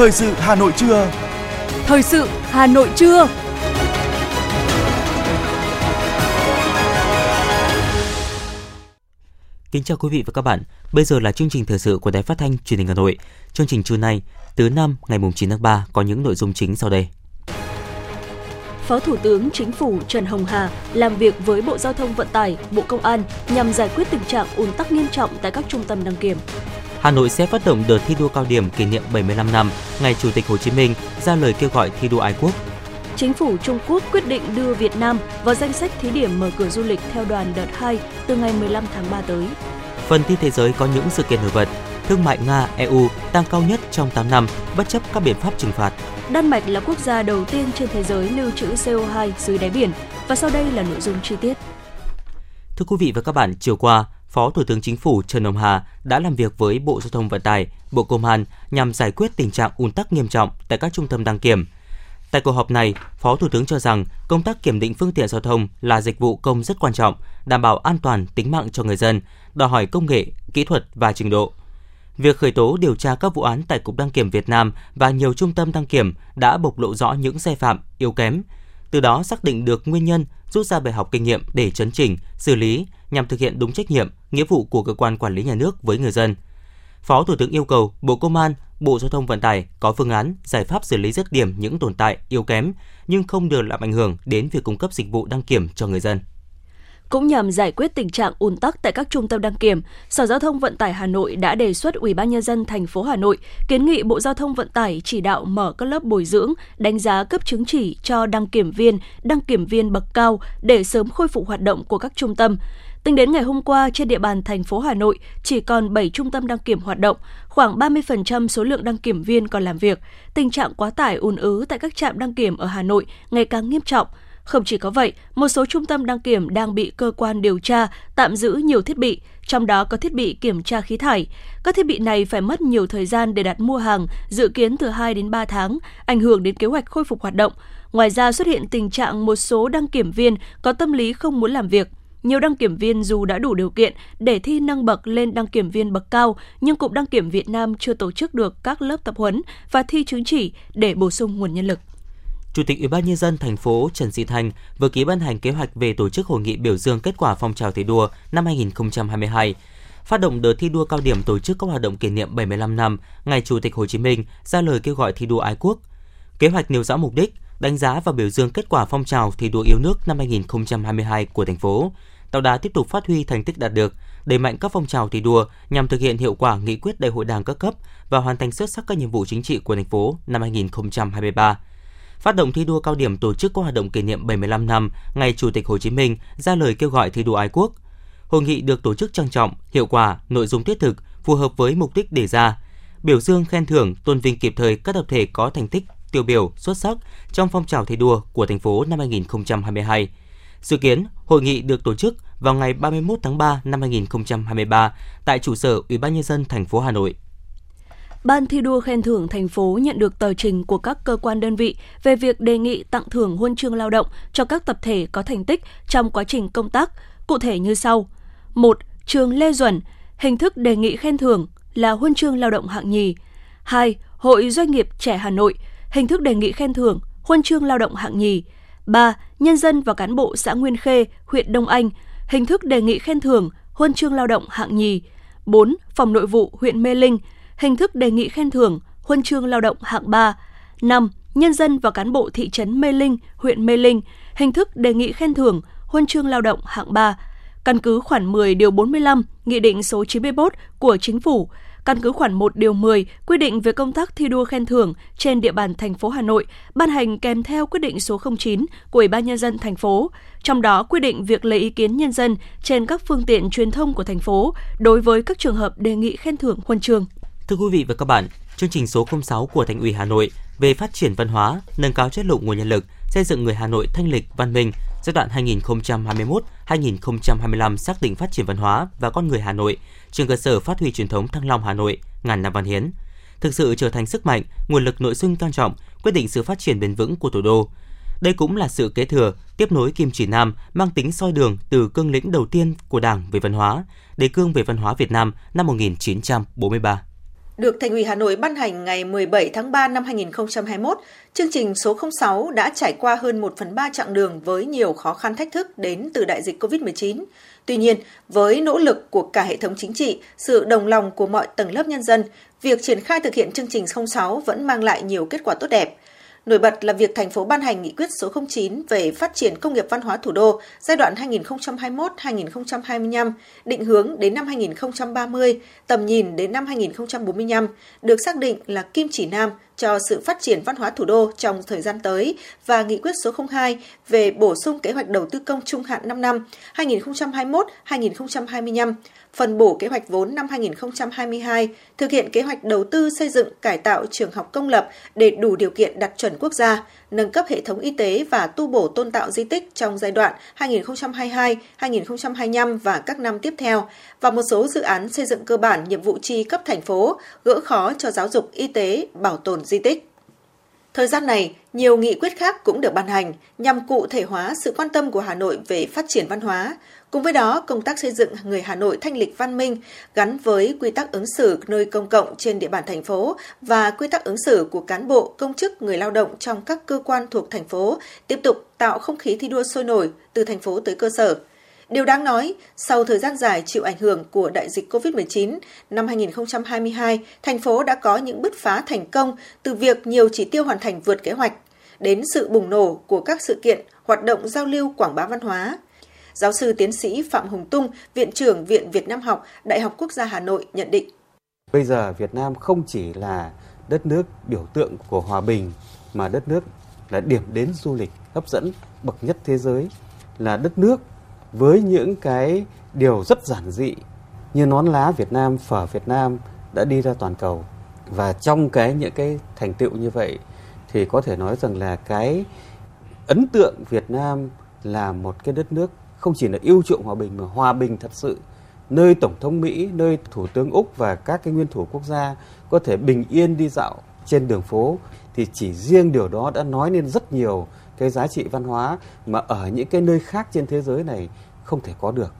Thời sự Hà Nội trưa. Thời sự Hà Nội trưa. Kính chào quý vị và các bạn. Bây giờ là chương trình thời sự của Đài Phát thanh Truyền hình Hà Nội. Chương trình trưa nay, từ năm ngày 9 tháng 3 có những nội dung chính sau đây. Phó Thủ tướng Chính phủ Trần Hồng Hà làm việc với Bộ Giao thông Vận tải, Bộ Công an nhằm giải quyết tình trạng ùn tắc nghiêm trọng tại các trung tâm đăng kiểm. Hà Nội sẽ phát động đợt thi đua cao điểm kỷ niệm 75 năm ngày Chủ tịch Hồ Chí Minh ra lời kêu gọi thi đua ái quốc. Chính phủ Trung Quốc quyết định đưa Việt Nam vào danh sách thí điểm mở cửa du lịch theo đoàn đợt 2 từ ngày 15 tháng 3 tới. Phần tin thế giới có những sự kiện nổi bật. Thương mại Nga-EU tăng cao nhất trong 8 năm, bất chấp các biện pháp trừng phạt. Đan Mạch là quốc gia đầu tiên trên thế giới lưu trữ CO2 dưới đáy biển. Và sau đây là nội dung chi tiết. Thưa quý vị và các bạn, chiều qua, Phó Thủ tướng Chính phủ Trần Hồng Hà đã làm việc với Bộ Giao thông Vận tải, Bộ Công an nhằm giải quyết tình trạng ùn tắc nghiêm trọng tại các trung tâm đăng kiểm. Tại cuộc họp này, Phó Thủ tướng cho rằng công tác kiểm định phương tiện giao thông là dịch vụ công rất quan trọng, đảm bảo an toàn tính mạng cho người dân, đòi hỏi công nghệ, kỹ thuật và trình độ. Việc khởi tố điều tra các vụ án tại Cục Đăng kiểm Việt Nam và nhiều trung tâm đăng kiểm đã bộc lộ rõ những sai phạm, yếu kém, từ đó xác định được nguyên nhân, rút ra bài học kinh nghiệm để chấn chỉnh, xử lý nhằm thực hiện đúng trách nhiệm, nghĩa vụ của cơ quan quản lý nhà nước với người dân. Phó Thủ tướng yêu cầu Bộ Công an, Bộ Giao thông Vận tải có phương án, giải pháp xử lý dứt điểm những tồn tại yếu kém nhưng không được làm ảnh hưởng đến việc cung cấp dịch vụ đăng kiểm cho người dân. Cũng nhằm giải quyết tình trạng ùn tắc tại các trung tâm đăng kiểm, Sở Giao thông Vận tải Hà Nội đã đề xuất Ủy ban nhân dân thành phố Hà Nội kiến nghị Bộ Giao thông Vận tải chỉ đạo mở các lớp bồi dưỡng, đánh giá cấp chứng chỉ cho đăng kiểm viên, đăng kiểm viên bậc cao để sớm khôi phục hoạt động của các trung tâm. Tính đến ngày hôm qua, trên địa bàn thành phố Hà Nội chỉ còn 7 trung tâm đăng kiểm hoạt động, khoảng 30% số lượng đăng kiểm viên còn làm việc. Tình trạng quá tải ùn ứ tại các trạm đăng kiểm ở Hà Nội ngày càng nghiêm trọng. Không chỉ có vậy, một số trung tâm đăng kiểm đang bị cơ quan điều tra tạm giữ nhiều thiết bị, trong đó có thiết bị kiểm tra khí thải. Các thiết bị này phải mất nhiều thời gian để đặt mua hàng, dự kiến từ 2 đến 3 tháng, ảnh hưởng đến kế hoạch khôi phục hoạt động. Ngoài ra xuất hiện tình trạng một số đăng kiểm viên có tâm lý không muốn làm việc. Nhiều đăng kiểm viên dù đã đủ điều kiện để thi nâng bậc lên đăng kiểm viên bậc cao, nhưng Cục Đăng kiểm Việt Nam chưa tổ chức được các lớp tập huấn và thi chứng chỉ để bổ sung nguồn nhân lực. Chủ tịch Ủy ban nhân dân thành phố Trần Sĩ Thanh vừa ký ban hành kế hoạch về tổ chức hội nghị biểu dương kết quả phong trào thi đua năm 2022 phát động đợt thi đua cao điểm tổ chức các hoạt động kỷ niệm 75 năm ngày Chủ tịch Hồ Chí Minh ra lời kêu gọi thi đua ái quốc. Kế hoạch nêu rõ mục đích, đánh giá và biểu dương kết quả phong trào thi đua yêu nước năm 2022 của thành phố, tạo đà tiếp tục phát huy thành tích đạt được, đẩy mạnh các phong trào thi đua nhằm thực hiện hiệu quả nghị quyết đại hội đảng các cấp và hoàn thành xuất sắc các nhiệm vụ chính trị của thành phố năm 2023 phát động thi đua cao điểm tổ chức các hoạt động kỷ niệm 75 năm ngày Chủ tịch Hồ Chí Minh ra lời kêu gọi thi đua ái quốc. Hội nghị được tổ chức trang trọng, hiệu quả, nội dung thiết thực, phù hợp với mục đích đề ra, biểu dương khen thưởng, tôn vinh kịp thời các tập thể có thành tích tiêu biểu xuất sắc trong phong trào thi đua của thành phố năm 2022. Dự kiến, hội nghị được tổ chức vào ngày 31 tháng 3 năm 2023 tại trụ sở Ủy ban nhân dân thành phố Hà Nội. Ban thi đua khen thưởng thành phố nhận được tờ trình của các cơ quan đơn vị về việc đề nghị tặng thưởng huân chương lao động cho các tập thể có thành tích trong quá trình công tác, cụ thể như sau. 1. Trường Lê Duẩn, hình thức đề nghị khen thưởng là huân chương lao động hạng nhì. 2. Hội Doanh nghiệp trẻ Hà Nội, hình thức đề nghị khen thưởng huân chương lao động hạng nhì. 3. Nhân dân và cán bộ xã Nguyên Khê, huyện Đông Anh, hình thức đề nghị khen thưởng huân chương lao động hạng nhì. 4. Phòng nội vụ huyện Mê Linh, hình thức đề nghị khen thưởng huân chương lao động hạng 3. 5. Nhân dân và cán bộ thị trấn Mê Linh, huyện Mê Linh, hình thức đề nghị khen thưởng huân chương lao động hạng 3. Căn cứ khoản 10 điều 45 Nghị định số 91 của Chính phủ, căn cứ khoản 1 điều 10 quy định về công tác thi đua khen thưởng trên địa bàn thành phố Hà Nội, ban hành kèm theo quyết định số 09 của Ủy ban nhân dân thành phố, trong đó quy định việc lấy ý kiến nhân dân trên các phương tiện truyền thông của thành phố đối với các trường hợp đề nghị khen thưởng huân chương. Thưa quý vị và các bạn, chương trình số 06 của Thành ủy Hà Nội về phát triển văn hóa, nâng cao chất lượng nguồn nhân lực, xây dựng người Hà Nội thanh lịch, văn minh giai đoạn 2021-2025 xác định phát triển văn hóa và con người Hà Nội trường cơ sở phát huy truyền thống Thăng Long Hà Nội ngàn năm văn hiến, thực sự trở thành sức mạnh, nguồn lực nội sinh quan trọng quyết định sự phát triển bền vững của thủ đô. Đây cũng là sự kế thừa, tiếp nối kim chỉ nam mang tính soi đường từ cương lĩnh đầu tiên của Đảng về văn hóa, đề cương về văn hóa Việt Nam năm 1943 được Thành ủy Hà Nội ban hành ngày 17 tháng 3 năm 2021, chương trình số 06 đã trải qua hơn 1 phần 3 chặng đường với nhiều khó khăn thách thức đến từ đại dịch COVID-19. Tuy nhiên, với nỗ lực của cả hệ thống chính trị, sự đồng lòng của mọi tầng lớp nhân dân, việc triển khai thực hiện chương trình 06 vẫn mang lại nhiều kết quả tốt đẹp – Nổi bật là việc thành phố ban hành nghị quyết số 09 về phát triển công nghiệp văn hóa thủ đô giai đoạn 2021-2025, định hướng đến năm 2030, tầm nhìn đến năm 2045, được xác định là kim chỉ nam cho sự phát triển văn hóa thủ đô trong thời gian tới và nghị quyết số 02 về bổ sung kế hoạch đầu tư công trung hạn 5 năm 2021-2025 phân bổ kế hoạch vốn năm 2022, thực hiện kế hoạch đầu tư xây dựng cải tạo trường học công lập để đủ điều kiện đạt chuẩn quốc gia, nâng cấp hệ thống y tế và tu bổ tôn tạo di tích trong giai đoạn 2022-2025 và các năm tiếp theo, và một số dự án xây dựng cơ bản nhiệm vụ chi cấp thành phố, gỡ khó cho giáo dục, y tế, bảo tồn di tích. Thời gian này, nhiều nghị quyết khác cũng được ban hành nhằm cụ thể hóa sự quan tâm của Hà Nội về phát triển văn hóa. Cùng với đó, công tác xây dựng người Hà Nội thanh lịch văn minh gắn với quy tắc ứng xử nơi công cộng trên địa bàn thành phố và quy tắc ứng xử của cán bộ, công chức, người lao động trong các cơ quan thuộc thành phố tiếp tục tạo không khí thi đua sôi nổi từ thành phố tới cơ sở. Điều đáng nói, sau thời gian dài chịu ảnh hưởng của đại dịch COVID-19, năm 2022, thành phố đã có những bứt phá thành công từ việc nhiều chỉ tiêu hoàn thành vượt kế hoạch đến sự bùng nổ của các sự kiện, hoạt động giao lưu quảng bá văn hóa. Giáo sư tiến sĩ Phạm Hùng Tung, Viện trưởng Viện Việt Nam học, Đại học Quốc gia Hà Nội nhận định. Bây giờ Việt Nam không chỉ là đất nước biểu tượng của hòa bình, mà đất nước là điểm đến du lịch hấp dẫn bậc nhất thế giới, là đất nước với những cái điều rất giản dị như nón lá Việt Nam, phở Việt Nam đã đi ra toàn cầu. Và trong cái những cái thành tựu như vậy thì có thể nói rằng là cái ấn tượng Việt Nam là một cái đất nước không chỉ là yêu chuộng hòa bình mà hòa bình thật sự nơi tổng thống Mỹ, nơi thủ tướng Úc và các cái nguyên thủ quốc gia có thể bình yên đi dạo trên đường phố thì chỉ riêng điều đó đã nói nên rất nhiều cái giá trị văn hóa mà ở những cái nơi khác trên thế giới này không thể có được.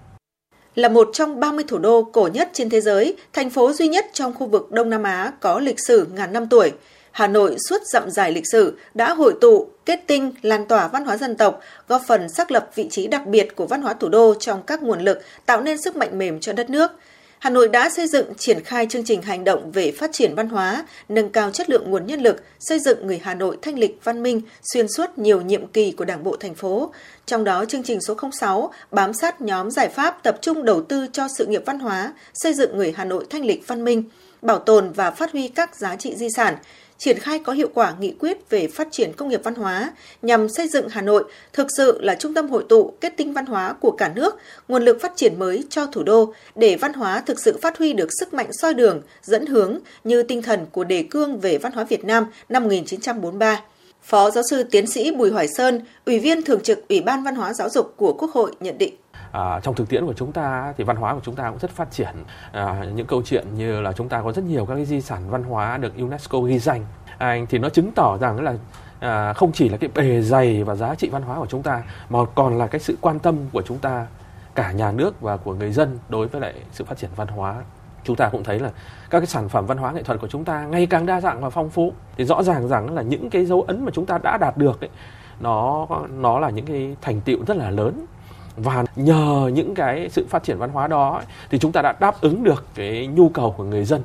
Là một trong 30 thủ đô cổ nhất trên thế giới, thành phố duy nhất trong khu vực Đông Nam Á có lịch sử ngàn năm tuổi, Hà Nội suốt dặm dài lịch sử đã hội tụ, kết tinh, lan tỏa văn hóa dân tộc, góp phần xác lập vị trí đặc biệt của văn hóa thủ đô trong các nguồn lực, tạo nên sức mạnh mềm cho đất nước – Hà Nội đã xây dựng triển khai chương trình hành động về phát triển văn hóa, nâng cao chất lượng nguồn nhân lực, xây dựng người Hà Nội thanh lịch văn minh xuyên suốt nhiều nhiệm kỳ của Đảng bộ thành phố. Trong đó chương trình số 06 bám sát nhóm giải pháp tập trung đầu tư cho sự nghiệp văn hóa, xây dựng người Hà Nội thanh lịch văn minh, bảo tồn và phát huy các giá trị di sản, triển khai có hiệu quả nghị quyết về phát triển công nghiệp văn hóa nhằm xây dựng Hà Nội thực sự là trung tâm hội tụ kết tinh văn hóa của cả nước, nguồn lực phát triển mới cho thủ đô để văn hóa thực sự phát huy được sức mạnh soi đường, dẫn hướng như tinh thần của đề cương về văn hóa Việt Nam năm 1943. Phó giáo sư tiến sĩ Bùi Hoài Sơn, Ủy viên Thường trực Ủy ban Văn hóa Giáo dục của Quốc hội nhận định. À, trong thực tiễn của chúng ta thì văn hóa của chúng ta cũng rất phát triển à, những câu chuyện như là chúng ta có rất nhiều các cái di sản văn hóa được UNESCO ghi danh anh thì nó chứng tỏ rằng là à, không chỉ là cái bề dày và giá trị văn hóa của chúng ta mà còn là cái sự quan tâm của chúng ta cả nhà nước và của người dân đối với lại sự phát triển văn hóa. Chúng ta cũng thấy là các cái sản phẩm văn hóa nghệ thuật của chúng ta ngày càng đa dạng và phong phú. Thì rõ ràng rằng là những cái dấu ấn mà chúng ta đã đạt được ấy, nó nó là những cái thành tựu rất là lớn. Và nhờ những cái sự phát triển văn hóa đó thì chúng ta đã đáp ứng được cái nhu cầu của người dân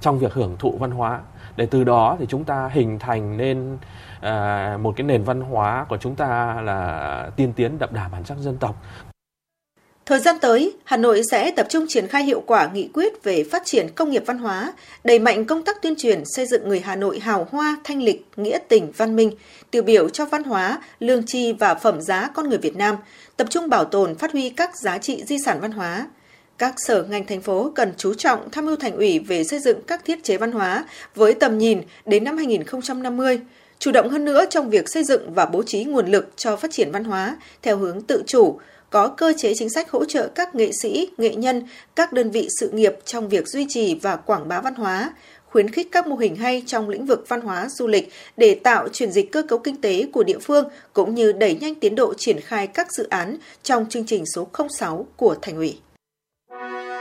trong việc hưởng thụ văn hóa để từ đó thì chúng ta hình thành nên à, một cái nền văn hóa của chúng ta là tiên tiến đậm đà bản sắc dân tộc Thời gian tới, Hà Nội sẽ tập trung triển khai hiệu quả nghị quyết về phát triển công nghiệp văn hóa, đẩy mạnh công tác tuyên truyền xây dựng người Hà Nội hào hoa, thanh lịch, nghĩa tình, văn minh, tiêu biểu cho văn hóa, lương tri và phẩm giá con người Việt Nam, tập trung bảo tồn, phát huy các giá trị di sản văn hóa. Các sở ngành thành phố cần chú trọng tham mưu thành ủy về xây dựng các thiết chế văn hóa với tầm nhìn đến năm 2050, chủ động hơn nữa trong việc xây dựng và bố trí nguồn lực cho phát triển văn hóa theo hướng tự chủ, có cơ chế chính sách hỗ trợ các nghệ sĩ, nghệ nhân, các đơn vị sự nghiệp trong việc duy trì và quảng bá văn hóa, khuyến khích các mô hình hay trong lĩnh vực văn hóa du lịch để tạo chuyển dịch cơ cấu kinh tế của địa phương cũng như đẩy nhanh tiến độ triển khai các dự án trong chương trình số 06 của thành ủy.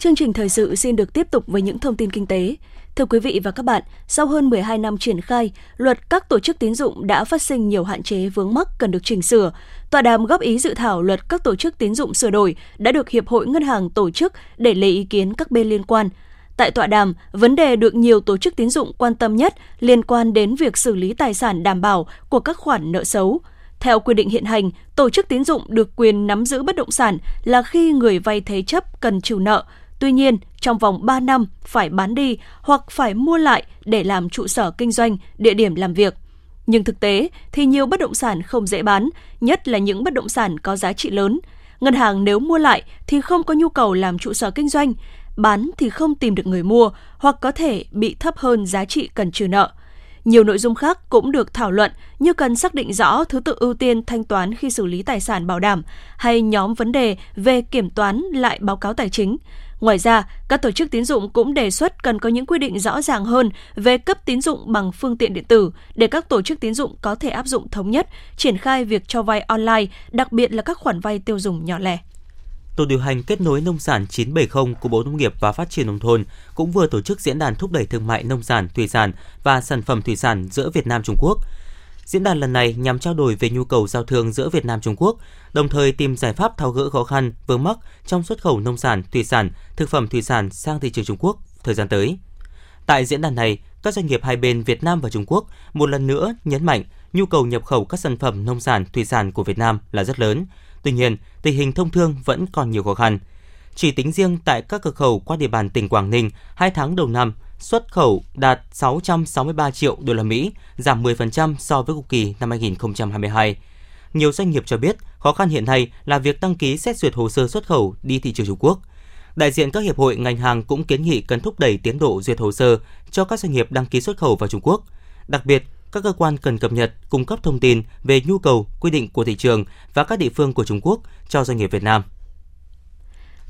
Chương trình thời sự xin được tiếp tục với những thông tin kinh tế. Thưa quý vị và các bạn, sau hơn 12 năm triển khai, luật các tổ chức tín dụng đã phát sinh nhiều hạn chế vướng mắc cần được chỉnh sửa. Tọa đàm góp ý dự thảo luật các tổ chức tín dụng sửa đổi đã được Hiệp hội Ngân hàng tổ chức để lấy ý kiến các bên liên quan. Tại tọa đàm, vấn đề được nhiều tổ chức tín dụng quan tâm nhất liên quan đến việc xử lý tài sản đảm bảo của các khoản nợ xấu. Theo quy định hiện hành, tổ chức tín dụng được quyền nắm giữ bất động sản là khi người vay thế chấp cần trừ nợ, Tuy nhiên, trong vòng 3 năm phải bán đi hoặc phải mua lại để làm trụ sở kinh doanh, địa điểm làm việc. Nhưng thực tế thì nhiều bất động sản không dễ bán, nhất là những bất động sản có giá trị lớn. Ngân hàng nếu mua lại thì không có nhu cầu làm trụ sở kinh doanh, bán thì không tìm được người mua hoặc có thể bị thấp hơn giá trị cần trừ nợ. Nhiều nội dung khác cũng được thảo luận như cần xác định rõ thứ tự ưu tiên thanh toán khi xử lý tài sản bảo đảm hay nhóm vấn đề về kiểm toán lại báo cáo tài chính. Ngoài ra, các tổ chức tín dụng cũng đề xuất cần có những quy định rõ ràng hơn về cấp tín dụng bằng phương tiện điện tử để các tổ chức tín dụng có thể áp dụng thống nhất, triển khai việc cho vay online, đặc biệt là các khoản vay tiêu dùng nhỏ lẻ. Tổ điều hành kết nối nông sản 970 của Bộ Nông nghiệp và Phát triển Nông thôn cũng vừa tổ chức diễn đàn thúc đẩy thương mại nông sản, thủy sản và sản phẩm thủy sản giữa Việt Nam Trung Quốc. Diễn đàn lần này nhằm trao đổi về nhu cầu giao thương giữa Việt Nam Trung Quốc, đồng thời tìm giải pháp tháo gỡ khó khăn vướng mắc trong xuất khẩu nông sản, thủy sản, thực phẩm thủy sản sang thị trường Trung Quốc thời gian tới. Tại diễn đàn này, các doanh nghiệp hai bên Việt Nam và Trung Quốc một lần nữa nhấn mạnh nhu cầu nhập khẩu các sản phẩm nông sản, thủy sản của Việt Nam là rất lớn. Tuy nhiên, tình hình thông thương vẫn còn nhiều khó khăn. Chỉ tính riêng tại các cửa khẩu qua địa bàn tỉnh Quảng Ninh, hai tháng đầu năm, xuất khẩu đạt 663 triệu đô la Mỹ, giảm 10% so với cùng kỳ năm 2022. Nhiều doanh nghiệp cho biết khó khăn hiện nay là việc đăng ký xét duyệt hồ sơ xuất khẩu đi thị trường Trung Quốc. Đại diện các hiệp hội ngành hàng cũng kiến nghị cần thúc đẩy tiến độ duyệt hồ sơ cho các doanh nghiệp đăng ký xuất khẩu vào Trung Quốc. Đặc biệt, các cơ quan cần cập nhật, cung cấp thông tin về nhu cầu, quy định của thị trường và các địa phương của Trung Quốc cho doanh nghiệp Việt Nam.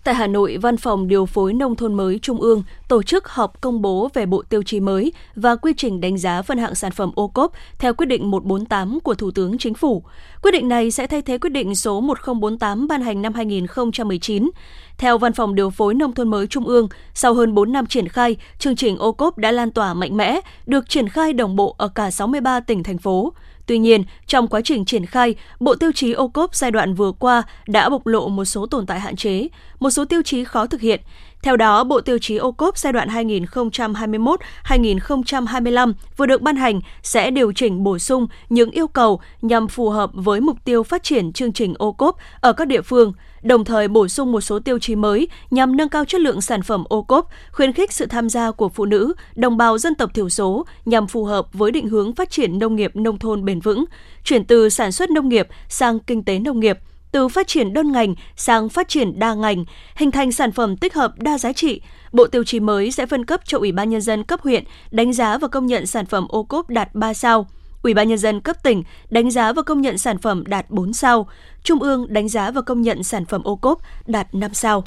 Tại Hà Nội, Văn phòng Điều phối Nông thôn mới Trung ương tổ chức họp công bố về bộ tiêu chí mới và quy trình đánh giá phân hạng sản phẩm ô cốp theo quyết định 148 của Thủ tướng Chính phủ. Quyết định này sẽ thay thế quyết định số 1048 ban hành năm 2019. Theo Văn phòng Điều phối Nông thôn mới Trung ương, sau hơn 4 năm triển khai, chương trình ô cốp đã lan tỏa mạnh mẽ, được triển khai đồng bộ ở cả 63 tỉnh, thành phố. Tuy nhiên, trong quá trình triển khai, Bộ Tiêu chí ô cốp giai đoạn vừa qua đã bộc lộ một số tồn tại hạn chế, một số tiêu chí khó thực hiện. Theo đó, Bộ Tiêu chí ô cốp giai đoạn 2021-2025 vừa được ban hành sẽ điều chỉnh bổ sung những yêu cầu nhằm phù hợp với mục tiêu phát triển chương trình ô cốp ở các địa phương – đồng thời bổ sung một số tiêu chí mới nhằm nâng cao chất lượng sản phẩm ô cốp, khuyến khích sự tham gia của phụ nữ, đồng bào dân tộc thiểu số nhằm phù hợp với định hướng phát triển nông nghiệp nông thôn bền vững, chuyển từ sản xuất nông nghiệp sang kinh tế nông nghiệp, từ phát triển đơn ngành sang phát triển đa ngành, hình thành sản phẩm tích hợp đa giá trị. Bộ tiêu chí mới sẽ phân cấp cho Ủy ban nhân dân cấp huyện đánh giá và công nhận sản phẩm ô cốp đạt 3 sao. Ủy ban nhân dân cấp tỉnh đánh giá và công nhận sản phẩm đạt 4 sao, Trung ương đánh giá và công nhận sản phẩm ô cốp đạt 5 sao.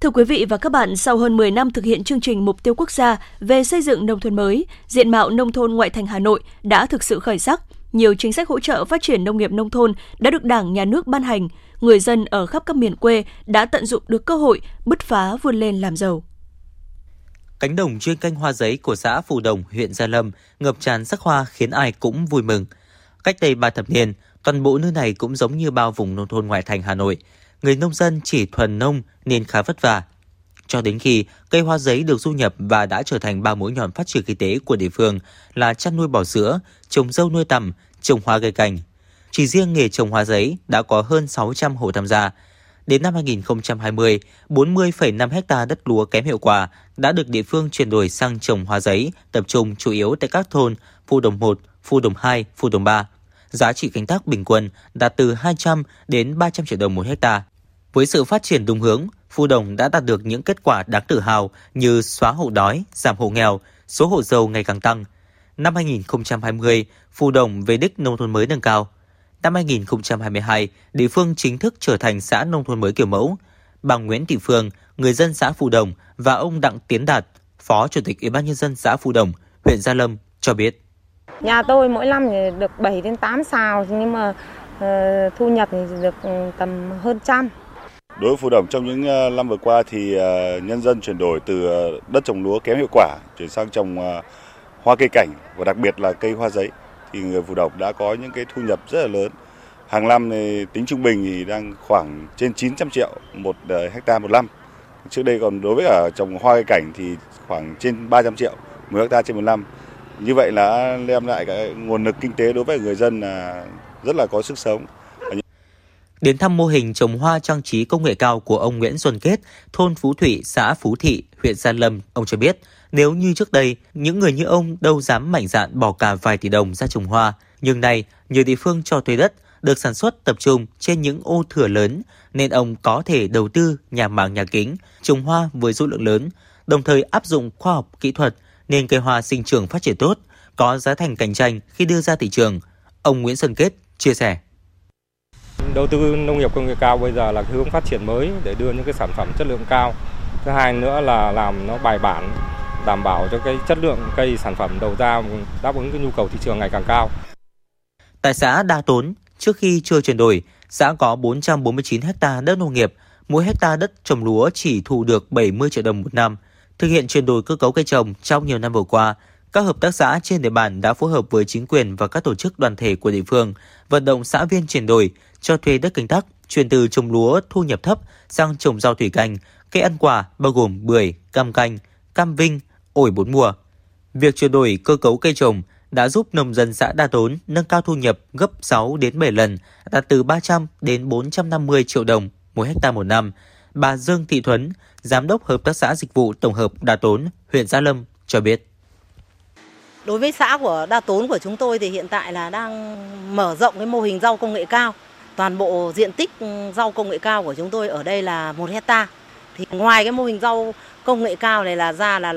Thưa quý vị và các bạn, sau hơn 10 năm thực hiện chương trình mục tiêu quốc gia về xây dựng nông thôn mới, diện mạo nông thôn ngoại thành Hà Nội đã thực sự khởi sắc. Nhiều chính sách hỗ trợ phát triển nông nghiệp nông thôn đã được Đảng, Nhà nước ban hành. Người dân ở khắp các miền quê đã tận dụng được cơ hội bứt phá vươn lên làm giàu. Cánh đồng chuyên canh hoa giấy của xã Phù Đồng, huyện Gia Lâm ngập tràn sắc hoa khiến ai cũng vui mừng. Cách đây 3 thập niên, toàn bộ nơi này cũng giống như bao vùng nông thôn ngoại thành Hà Nội. Người nông dân chỉ thuần nông nên khá vất vả. Cho đến khi cây hoa giấy được du nhập và đã trở thành ba mũi nhọn phát triển kinh tế của địa phương là chăn nuôi bò sữa, trồng dâu nuôi tầm, trồng hoa cây cảnh. Chỉ riêng nghề trồng hoa giấy đã có hơn 600 hộ tham gia, Đến năm 2020, 40,5 hecta đất lúa kém hiệu quả đã được địa phương chuyển đổi sang trồng hoa giấy, tập trung chủ yếu tại các thôn Phu Đồng 1, Phu Đồng 2, Phu Đồng 3. Giá trị canh tác bình quân đạt từ 200 đến 300 triệu đồng một hecta. Với sự phát triển đúng hướng, Phu Đồng đã đạt được những kết quả đáng tự hào như xóa hộ đói, giảm hộ nghèo, số hộ giàu ngày càng tăng. Năm 2020, Phù Đồng về đích nông thôn mới nâng cao. Năm 2022, địa phương chính thức trở thành xã nông thôn mới kiểu mẫu. Bà Nguyễn Thị Phương, người dân xã Phù Đồng và ông Đặng Tiến Đạt, Phó Chủ tịch Ủy ban nhân dân xã Phù Đồng, huyện Gia Lâm cho biết. Nhà tôi mỗi năm được 7 đến 8 xào nhưng mà uh, thu nhập thì được ừ, tầm hơn trăm. Đối với Phù Đồng, trong những ờ, năm vừa qua thì ờ, nhân dân chuyển đổi từ ờ, đất trồng lúa kém hiệu quả chuyển sang trồng hoa cây cảnh và đặc biệt là cây hoa giấy, thì người Phù Đồng đã có những cái thu nhập rất là lớn. Hàng năm thì tính trung bình thì đang khoảng trên 900 triệu một hecta một năm. Trước đây còn đối với cả trồng hoa cây cảnh thì khoảng trên 300 triệu 10 hecta trên một năm. Như vậy là đem lại cái nguồn lực kinh tế đối với người dân là rất là có sức sống. Đến thăm mô hình trồng hoa trang trí công nghệ cao của ông Nguyễn Xuân Kết, thôn Phú Thủy, xã Phú Thị, huyện Gia Lâm, ông cho biết, nếu như trước đây, những người như ông đâu dám mạnh dạn bỏ cả vài tỷ đồng ra trồng hoa, nhưng nay, nhiều địa phương cho thuê đất, được sản xuất tập trung trên những ô thửa lớn, nên ông có thể đầu tư nhà màng nhà kính, trồng hoa với số lượng lớn, đồng thời áp dụng khoa học kỹ thuật nên cây hoa sinh trưởng phát triển tốt, có giá thành cạnh tranh khi đưa ra thị trường. Ông Nguyễn Xuân Kết chia sẻ. Đầu tư nông nghiệp công nghệ cao bây giờ là hướng phát triển mới để đưa những cái sản phẩm chất lượng cao. Thứ hai nữa là làm nó bài bản, đảm bảo cho cái chất lượng cây sản phẩm đầu ra đáp ứng cái nhu cầu thị trường ngày càng cao. Tại xã Đa Tốn, trước khi chưa chuyển đổi, xã có 449 ha đất nông nghiệp, mỗi hecta đất trồng lúa chỉ thu được 70 triệu đồng một năm. Thực hiện chuyển đổi cơ cấu cây trồng trong nhiều năm vừa qua, các hợp tác xã trên địa bàn đã phối hợp với chính quyền và các tổ chức đoàn thể của địa phương vận động xã viên chuyển đổi, cho thuê đất canh tác, chuyển từ trồng lúa thu nhập thấp sang trồng rau thủy canh, cây ăn quả bao gồm bưởi, cam canh, cam vinh, ổi bốn mùa. Việc chuyển đổi cơ cấu cây trồng đã giúp nông dân xã Đa Tốn nâng cao thu nhập gấp 6 đến 7 lần, đạt từ 300 đến 450 triệu đồng mỗi hecta một năm. Bà Dương Thị Thuấn, Giám đốc Hợp tác xã Dịch vụ Tổng hợp Đa Tốn, huyện Gia Lâm cho biết. Đối với xã của Đa Tốn của chúng tôi thì hiện tại là đang mở rộng cái mô hình rau công nghệ cao. Toàn bộ diện tích ừ, rau công nghệ cao của chúng tôi ở đây là một hecta. Thì ngoài cái mô hình rau công nghệ cao này là ra là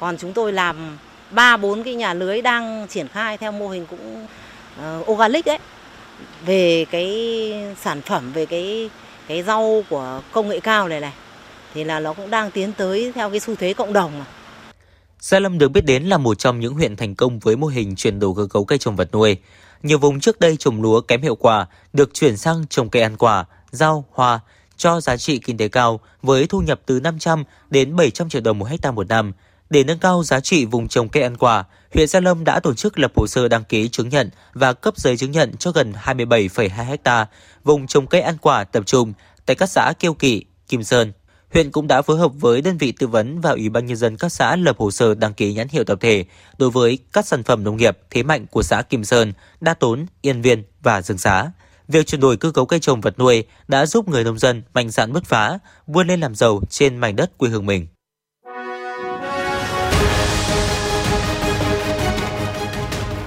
còn chúng tôi làm ba bốn cái nhà lưới đang triển khai theo mô hình cũng uh, organic đấy về cái sản phẩm về cái cái rau của công nghệ cao này này thì là nó cũng đang tiến tới theo cái xu thế cộng đồng mà. Gia Lâm được biết đến là một trong những huyện thành công với mô hình chuyển đổi cơ cấu cây trồng vật nuôi. Nhiều vùng trước đây trồng lúa kém hiệu quả được chuyển sang trồng cây ăn quả, rau, hoa cho giá trị kinh tế cao với thu nhập từ 500 đến 700 triệu đồng một hecta một năm. Để nâng cao giá trị vùng trồng cây ăn quả, huyện Gia Lâm đã tổ chức lập hồ sơ đăng ký chứng nhận và cấp giấy chứng nhận cho gần 27,2 hecta vùng trồng cây ăn quả tập trung tại các xã Kiêu Kỵ, Kim Sơn, huyện cũng đã phối hợp với đơn vị tư vấn và Ủy ban nhân dân các xã lập hồ sơ đăng ký nhãn hiệu tập thể đối với các sản phẩm nông nghiệp thế mạnh của xã Kim Sơn, Đa Tốn, Yên Viên và Dương Xá. Việc chuyển đổi cơ cấu cây trồng vật nuôi đã giúp người nông dân mạnh dạn bứt phá, vươn lên làm giàu trên mảnh đất quê hương mình.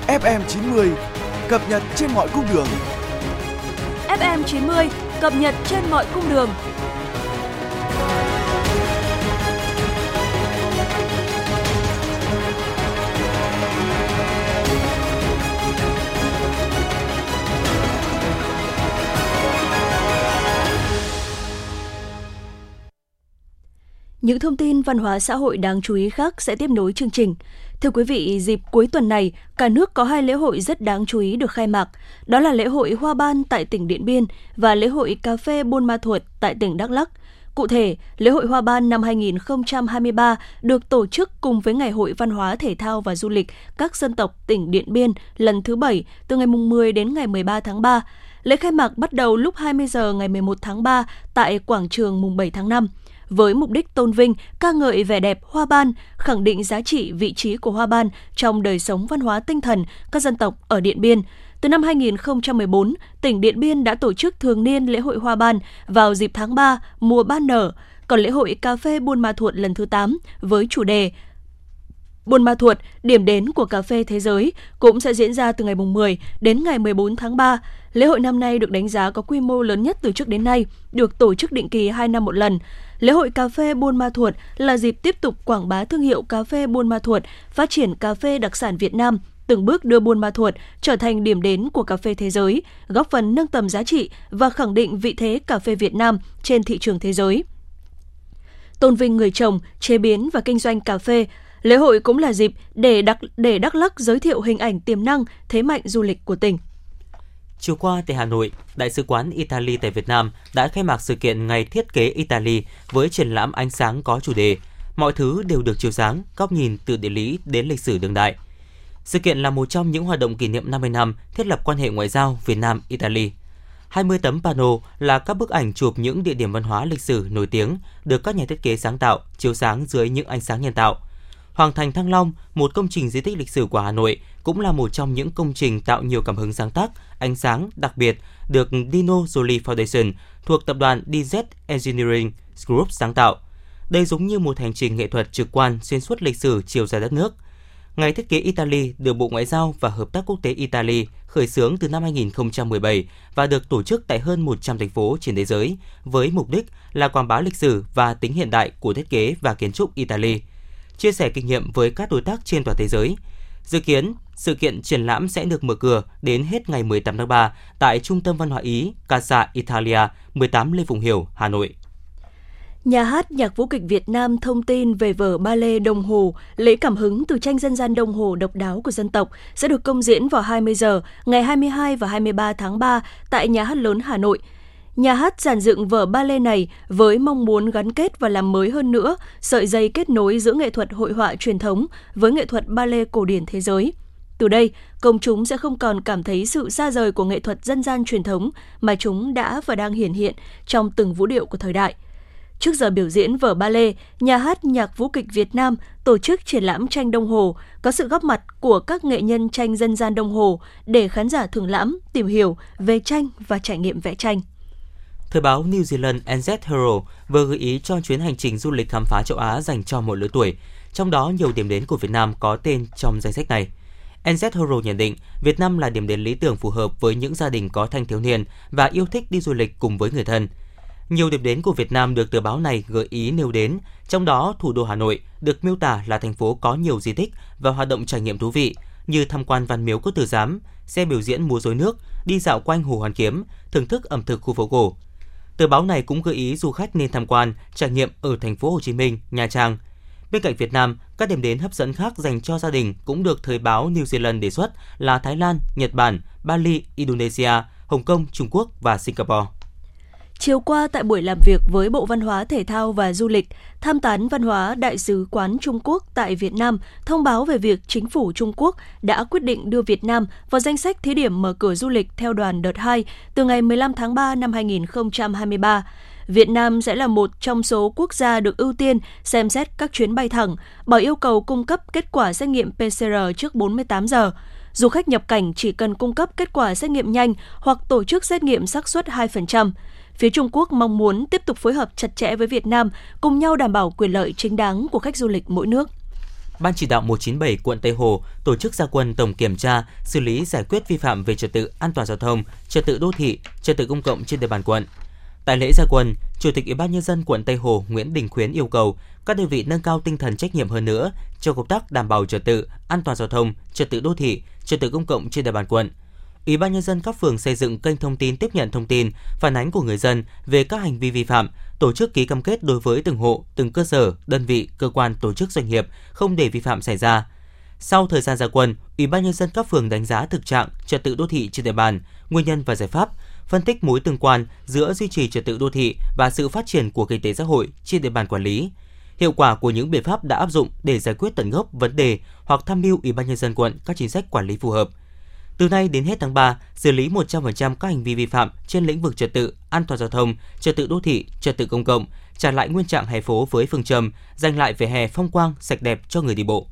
FM 90 cập nhật trên mọi cung đường. FM 90 cập nhật trên mọi cung đường. Những thông tin văn hóa xã hội đáng chú ý khác sẽ tiếp nối chương trình. Thưa quý vị, dịp cuối tuần này, cả nước có hai lễ hội rất đáng chú ý được khai mạc. Đó là lễ hội Hoa Ban tại tỉnh Điện Biên và lễ hội Cà phê Buôn Ma Thuột tại tỉnh Đắk Lắk. Cụ thể, lễ hội Hoa Ban năm 2023 được tổ chức cùng với Ngày hội Văn hóa Thể thao và Du lịch các dân tộc tỉnh Điện Biên lần thứ 7 từ ngày 10 đến ngày 13 tháng 3. Lễ khai mạc bắt đầu lúc 20 giờ ngày 11 tháng 3 tại quảng trường mùng 7 tháng 5 với mục đích tôn vinh, ca ngợi vẻ đẹp hoa ban, khẳng định giá trị vị trí của hoa ban trong đời sống văn hóa tinh thần các dân tộc ở Điện Biên. Từ năm 2014, tỉnh Điện Biên đã tổ chức thường niên lễ hội hoa ban vào dịp tháng 3, mùa ban nở, còn lễ hội cà phê Buôn Ma Thuột lần thứ 8 với chủ đề Buôn Ma Thuột, điểm đến của cà phê thế giới, cũng sẽ diễn ra từ ngày 10 đến ngày 14 tháng 3. Lễ hội năm nay được đánh giá có quy mô lớn nhất từ trước đến nay, được tổ chức định kỳ 2 năm một lần. Lễ hội cà phê Buôn Ma Thuột là dịp tiếp tục quảng bá thương hiệu cà phê Buôn Ma Thuột, phát triển cà phê đặc sản Việt Nam, từng bước đưa Buôn Ma Thuột trở thành điểm đến của cà phê thế giới, góp phần nâng tầm giá trị và khẳng định vị thế cà phê Việt Nam trên thị trường thế giới. Tôn vinh người trồng, chế biến và kinh doanh cà phê, lễ hội cũng là dịp để Đắk để Đắk Lắk giới thiệu hình ảnh tiềm năng, thế mạnh du lịch của tỉnh. Chiều qua tại Hà Nội, Đại sứ quán Italy tại Việt Nam đã khai mạc sự kiện Ngày Thiết kế Italy với triển lãm ánh sáng có chủ đề Mọi thứ đều được chiếu sáng, góc nhìn từ địa lý đến lịch sử đương đại. Sự kiện là một trong những hoạt động kỷ niệm 50 năm thiết lập quan hệ ngoại giao Việt Nam-Italy. 20 tấm pano là các bức ảnh chụp những địa điểm văn hóa lịch sử nổi tiếng được các nhà thiết kế sáng tạo chiếu sáng dưới những ánh sáng nhân tạo. Hoàng thành Thăng Long, một công trình di tích lịch sử của Hà Nội, cũng là một trong những công trình tạo nhiều cảm hứng sáng tác, ánh sáng đặc biệt được Dino Jolie Foundation thuộc tập đoàn DZ Engineering Group sáng tạo. Đây giống như một hành trình nghệ thuật trực quan xuyên suốt lịch sử chiều dài đất nước. Ngày thiết kế Italy được Bộ Ngoại giao và Hợp tác Quốc tế Italy khởi xướng từ năm 2017 và được tổ chức tại hơn 100 thành phố trên thế giới với mục đích là quảng bá lịch sử và tính hiện đại của thiết kế và kiến trúc Italy, chia sẻ kinh nghiệm với các đối tác trên toàn thế giới. Dự kiến, sự kiện triển lãm sẽ được mở cửa đến hết ngày 18 tháng 3 tại Trung tâm Văn hóa Ý Casa Italia, 18 Lê Phụng Hiểu, Hà Nội. Nhà hát Nhạc vũ kịch Việt Nam thông tin về vở ballet Đồng Hồ, lấy cảm hứng từ tranh dân gian Đồng Hồ độc đáo của dân tộc sẽ được công diễn vào 20 giờ ngày 22 và 23 tháng 3 tại Nhà hát lớn Hà Nội. Nhà hát giàn dựng vở ballet này với mong muốn gắn kết và làm mới hơn nữa sợi dây kết nối giữa nghệ thuật hội họa truyền thống với nghệ thuật ballet cổ điển thế giới. Từ đây, công chúng sẽ không còn cảm thấy sự xa rời của nghệ thuật dân gian truyền thống mà chúng đã và đang hiển hiện trong từng vũ điệu của thời đại – Trước giờ biểu diễn vở ballet, nhà hát nhạc vũ kịch Việt Nam tổ chức triển lãm tranh đồng hồ, có sự góp mặt của các nghệ nhân tranh dân gian đồng hồ để khán giả thưởng lãm, tìm hiểu về tranh và trải nghiệm vẽ tranh. Thời báo New Zealand NZ Herald vừa gợi ý cho chuyến hành trình du lịch khám phá châu Á dành cho mọi lứa tuổi, trong đó nhiều điểm đến của Việt Nam có tên trong danh sách này. NZ Herald nhận định Việt Nam là điểm đến lý tưởng phù hợp với những gia đình có thanh thiếu niên và yêu thích đi du lịch cùng với người thân – nhiều điểm đến của Việt Nam được tờ báo này gợi ý nêu đến, trong đó thủ đô Hà Nội được miêu tả là thành phố có nhiều di tích và hoạt động trải nghiệm thú vị như tham quan văn miếu quốc tử giám, xe biểu diễn múa rối nước, đi dạo quanh Hồ Hoàn Kiếm, thưởng thức ẩm thực khu phố cổ. Tờ báo này cũng gợi ý du khách nên tham quan, trải nghiệm ở thành phố Hồ Chí Minh, Nha Trang. Bên cạnh Việt Nam, các điểm đến hấp dẫn khác dành cho gia đình cũng được thời báo New Zealand đề xuất là Thái Lan, Nhật Bản, Bali, Indonesia, Hồng Kông, Trung Quốc và Singapore. Chiều qua tại buổi làm việc với Bộ Văn hóa Thể thao và Du lịch, tham tán văn hóa Đại sứ quán Trung Quốc tại Việt Nam thông báo về việc chính phủ Trung Quốc đã quyết định đưa Việt Nam vào danh sách thí điểm mở cửa du lịch theo đoàn đợt 2 từ ngày 15 tháng 3 năm 2023. Việt Nam sẽ là một trong số quốc gia được ưu tiên xem xét các chuyến bay thẳng bởi yêu cầu cung cấp kết quả xét nghiệm PCR trước 48 giờ. Du khách nhập cảnh chỉ cần cung cấp kết quả xét nghiệm nhanh hoặc tổ chức xét nghiệm xác suất 2% phía Trung Quốc mong muốn tiếp tục phối hợp chặt chẽ với Việt Nam, cùng nhau đảm bảo quyền lợi chính đáng của khách du lịch mỗi nước. Ban chỉ đạo 197 quận Tây Hồ tổ chức gia quân tổng kiểm tra, xử lý giải quyết vi phạm về trật tự an toàn giao thông, trật tự đô thị, trật tự công cộng trên địa bàn quận. Tại lễ gia quân, Chủ tịch Ủy ban nhân dân quận Tây Hồ Nguyễn Đình Khuyến yêu cầu các đơn vị nâng cao tinh thần trách nhiệm hơn nữa trong công tác đảm bảo trật tự, an toàn giao thông, trật tự đô thị, trật tự công cộng trên địa bàn quận – Ủy ban nhân dân các phường xây dựng kênh thông tin tiếp nhận thông tin, phản ánh của người dân về các hành vi vi phạm, tổ chức ký cam kết đối với từng hộ, từng cơ sở, đơn vị, cơ quan, tổ chức doanh nghiệp không để vi phạm xảy ra. Sau thời gian ra quân, Ủy ban nhân dân các phường đánh giá thực trạng trật tự đô thị trên địa bàn, nguyên nhân và giải pháp, phân tích mối tương quan giữa duy trì trật tự đô thị và sự phát triển của kinh tế xã hội trên địa bàn quản lý. Hiệu quả của những biện pháp đã áp dụng để giải quyết tận gốc vấn đề hoặc tham mưu Ủy ban nhân dân quận các chính sách quản lý phù hợp – từ nay đến hết tháng 3, xử lý 100% các hành vi vi phạm trên lĩnh vực trật tự, an toàn giao thông, trật tự đô thị, trật tự công cộng, trả lại nguyên trạng hè phố với phương châm giành lại vỉa hè phong quang, sạch đẹp cho người đi bộ.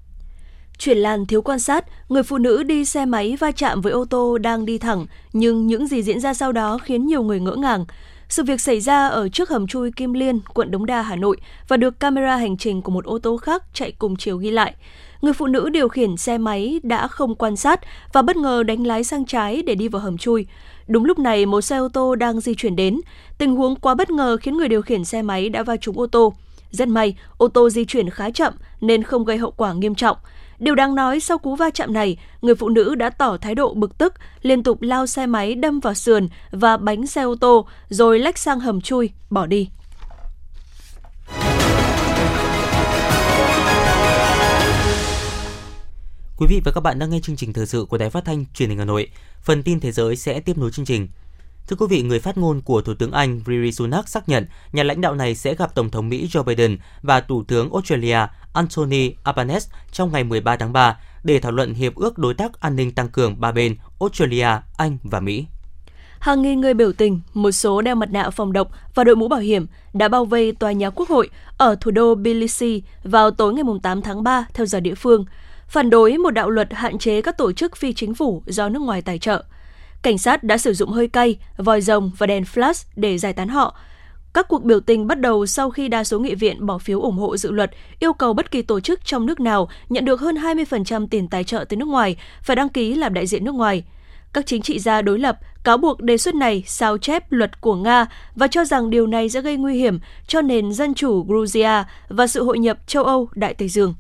Chuyển làn thiếu quan sát, người phụ nữ đi xe máy va chạm với ô tô đang đi thẳng, nhưng những gì diễn ra sau đó khiến nhiều người ngỡ ngàng. Sự việc xảy ra ở trước hầm chui Kim Liên, quận Đống Đa, Hà Nội và được camera hành trình của một ô tô khác chạy cùng chiều ghi lại. Người phụ nữ điều khiển xe máy đã không quan sát và bất ngờ đánh lái sang trái để đi vào hầm chui. Đúng lúc này, một xe ô tô đang di chuyển đến. Tình huống quá bất ngờ khiến người điều khiển xe máy đã va trúng ô tô. Rất may, ô tô di chuyển khá chậm nên không gây hậu quả nghiêm trọng. Điều đáng nói sau cú va chạm này, người phụ nữ đã tỏ thái độ bực tức, liên tục lao xe máy đâm vào sườn và bánh xe ô tô rồi lách sang hầm chui, bỏ đi. Quý vị và các bạn đang nghe chương trình thời sự của Đài Phát thanh Truyền hình Hà Nội. Phần tin thế giới sẽ tiếp nối chương trình. Thưa quý vị, người phát ngôn của Thủ tướng Anh Rishi Sunak xác nhận nhà lãnh đạo này sẽ gặp Tổng thống Mỹ Joe Biden và Thủ tướng Australia Anthony Albanese trong ngày 13 tháng 3 để thảo luận hiệp ước đối tác an ninh tăng cường ba bên Australia, Anh và Mỹ. Hàng nghìn người biểu tình, một số đeo mặt nạ phòng độc và đội mũ bảo hiểm đã bao vây tòa nhà Quốc hội ở thủ đô Tbilisi vào tối ngày 8 tháng 3 theo giờ địa phương, phản đối một đạo luật hạn chế các tổ chức phi chính phủ do nước ngoài tài trợ. Cảnh sát đã sử dụng hơi cay, vòi rồng và đèn flash để giải tán họ. Các cuộc biểu tình bắt đầu sau khi đa số nghị viện bỏ phiếu ủng hộ dự luật yêu cầu bất kỳ tổ chức trong nước nào nhận được hơn 20% tiền tài trợ từ nước ngoài phải đăng ký làm đại diện nước ngoài. Các chính trị gia đối lập cáo buộc đề xuất này sao chép luật của Nga và cho rằng điều này sẽ gây nguy hiểm cho nền dân chủ Georgia và sự hội nhập châu Âu Đại Tây Dương.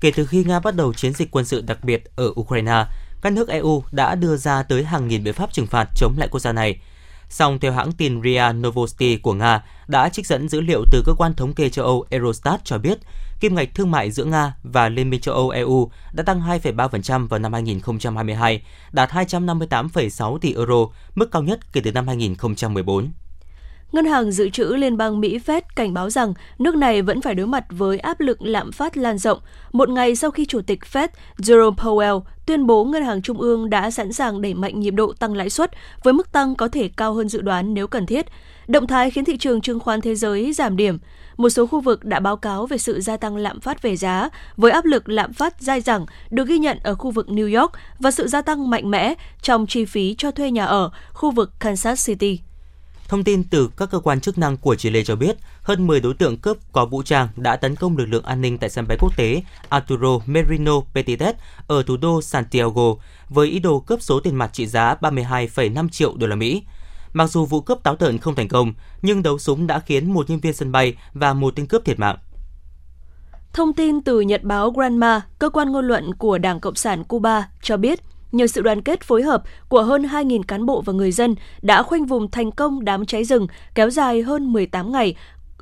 Kể từ khi Nga bắt đầu chiến dịch quân sự đặc biệt ở Ukraine, các nước EU đã đưa ra tới hàng nghìn biện pháp trừng phạt chống lại quốc gia này. Song theo hãng tin RIA Novosti của Nga đã trích dẫn dữ liệu từ cơ quan thống kê châu Âu Eurostat cho biết, kim ngạch thương mại giữa Nga và Liên minh châu Âu EU đã tăng 2,3% vào năm 2022, đạt 258,6 tỷ euro, mức cao nhất kể từ năm 2014. Ngân hàng Dự trữ Liên bang Mỹ Fed cảnh báo rằng nước này vẫn phải đối mặt với áp lực lạm phát lan rộng, một ngày sau khi Chủ tịch Fed Jerome Powell tuyên bố Ngân hàng Trung ương đã sẵn sàng đẩy mạnh nhịp độ tăng lãi suất với mức tăng có thể cao hơn dự đoán nếu cần thiết. Động thái khiến thị trường chứng khoán thế giới giảm điểm. Một số khu vực đã báo cáo về sự gia tăng lạm phát về giá, với áp lực lạm phát dai dẳng được ghi nhận ở khu vực New York và sự gia tăng mạnh mẽ trong chi phí cho thuê nhà ở khu vực Kansas City. Thông tin từ các cơ quan chức năng của Chile cho biết, hơn 10 đối tượng cướp có vũ trang đã tấn công lực lượng an ninh tại sân bay quốc tế Arturo Merino Petitet ở thủ đô Santiago với ý đồ cướp số tiền mặt trị giá 32,5 triệu đô la Mỹ. Mặc dù vụ cướp táo tợn không thành công, nhưng đấu súng đã khiến một nhân viên sân bay và một tên cướp thiệt mạng. Thông tin từ Nhật báo Granma, cơ quan ngôn luận của Đảng Cộng sản Cuba cho biết, nhờ sự đoàn kết phối hợp của hơn 2.000 cán bộ và người dân đã khoanh vùng thành công đám cháy rừng kéo dài hơn 18 ngày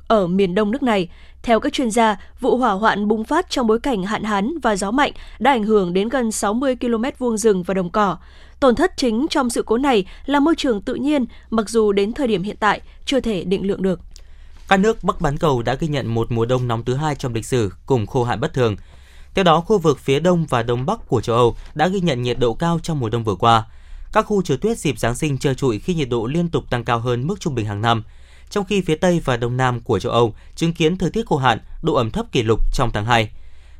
ở miền đông nước này. Theo các chuyên gia, vụ hỏa hoạn bùng phát trong bối cảnh hạn hán và gió mạnh đã ảnh hưởng đến gần 60 km vuông rừng và đồng cỏ. Tổn thất chính trong sự cố này là môi trường tự nhiên, mặc dù đến thời điểm hiện tại chưa thể định lượng được. Các nước Bắc bán cầu đã ghi nhận một mùa đông nóng thứ hai trong lịch sử cùng khô hạn bất thường. Theo đó, khu vực phía đông và đông bắc của châu Âu đã ghi nhận nhiệt độ cao trong mùa đông vừa qua. Các khu trượt tuyết dịp Giáng sinh trơ trụi khi nhiệt độ liên tục tăng cao hơn mức trung bình hàng năm. Trong khi phía Tây và Đông Nam của châu Âu chứng kiến thời tiết khô hạn, độ ẩm thấp kỷ lục trong tháng 2.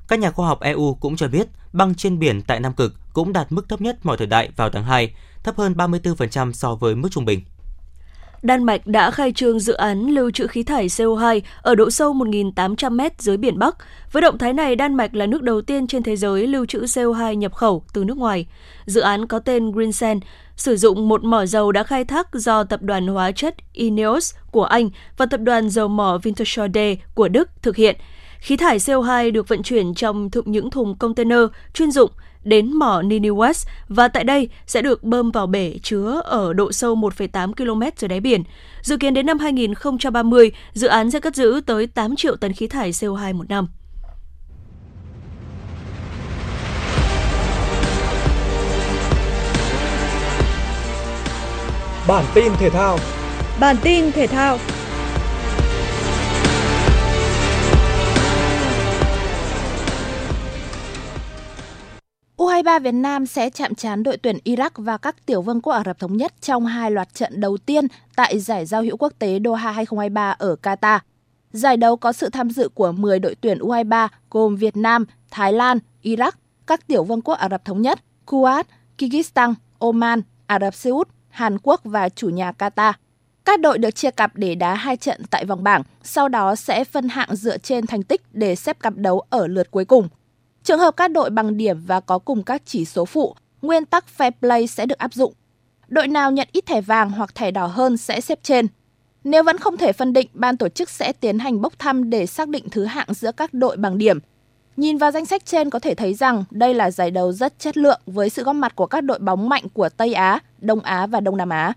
Các nhà khoa học EU cũng cho biết băng trên biển tại Nam Cực cũng đạt mức thấp nhất mọi thời đại vào tháng 2, thấp hơn 34% so với mức trung bình. Đan Mạch đã khai trương dự án lưu trữ khí thải CO2 ở độ sâu 1.800 m dưới biển Bắc. Với động thái này, Đan Mạch là nước đầu tiên trên thế giới lưu trữ CO2 nhập khẩu từ nước ngoài. Dự án có tên Greensand sử dụng một mỏ dầu đã khai thác do tập đoàn hóa chất Ineos của Anh và tập đoàn dầu mỏ Wintershall của Đức thực hiện. Khí thải CO2 được vận chuyển trong những thùng container chuyên dụng đến mỏ Nini West và tại đây sẽ được bơm vào bể chứa ở độ sâu 1,8 km dưới đáy biển. Dự kiến đến năm 2030, dự án sẽ cất giữ tới 8 triệu tấn khí thải CO2 một năm. Bản tin thể thao Bản tin thể thao U23 Việt Nam sẽ chạm trán đội tuyển Iraq và các tiểu vương quốc Ả Rập Thống Nhất trong hai loạt trận đầu tiên tại giải giao hữu quốc tế Doha 2023 ở Qatar. Giải đấu có sự tham dự của 10 đội tuyển U23 gồm Việt Nam, Thái Lan, Iraq, các tiểu vương quốc Ả Rập Thống Nhất, Kuwait, Kyrgyzstan, Oman, Ả Rập Xê Út, Hàn Quốc và chủ nhà Qatar. Các đội được chia cặp để đá hai trận tại vòng bảng, sau đó sẽ phân hạng dựa trên thành tích để xếp cặp đấu ở lượt cuối cùng. Trường hợp các đội bằng điểm và có cùng các chỉ số phụ, nguyên tắc fair play sẽ được áp dụng. Đội nào nhận ít thẻ vàng hoặc thẻ đỏ hơn sẽ xếp trên. Nếu vẫn không thể phân định, ban tổ chức sẽ tiến hành bốc thăm để xác định thứ hạng giữa các đội bằng điểm. Nhìn vào danh sách trên có thể thấy rằng đây là giải đấu rất chất lượng với sự góp mặt của các đội bóng mạnh của Tây Á, Đông Á và Đông Nam Á.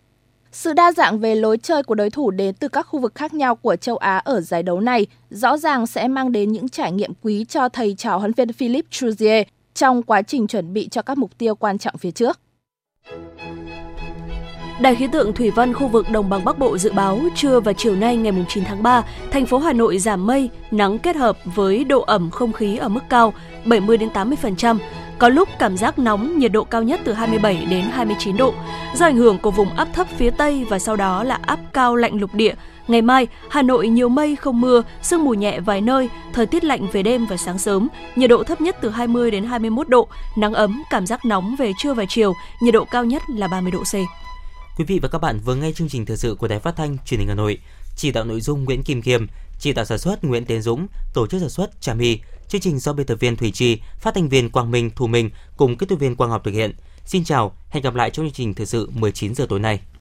Sự đa dạng về lối chơi của đối thủ đến từ các khu vực khác nhau của châu Á ở giải đấu này rõ ràng sẽ mang đến những trải nghiệm quý cho thầy trò huấn viên Philippe Trouzier trong quá trình chuẩn bị cho các mục tiêu quan trọng phía trước. Đài khí tượng thủy văn khu vực đồng bằng Bắc Bộ dự báo trưa và chiều nay ngày 9 tháng 3, thành phố Hà Nội giảm mây, nắng kết hợp với độ ẩm không khí ở mức cao 70 đến 80%, có lúc cảm giác nóng, nhiệt độ cao nhất từ 27 đến 29 độ. Do ảnh hưởng của vùng áp thấp phía Tây và sau đó là áp cao lạnh lục địa, ngày mai Hà Nội nhiều mây không mưa, sương mù nhẹ vài nơi, thời tiết lạnh về đêm và sáng sớm, nhiệt độ thấp nhất từ 20 đến 21 độ, nắng ấm, cảm giác nóng về trưa và chiều, nhiệt độ cao nhất là 30 độ C. Quý vị và các bạn vừa nghe chương trình thời sự của Đài Phát thanh Truyền hình Hà Nội. Chỉ đạo nội dung Nguyễn Kim Kiêm chỉ đạo sản xuất Nguyễn Tiến Dũng, tổ chức sản xuất Trà My. Chương trình do biên tập viên Thủy Chi, phát thanh viên Quang Minh, Thu Minh cùng kỹ thuật viên Quang Học thực hiện. Xin chào, hẹn gặp lại trong chương trình thời sự 19 giờ tối nay.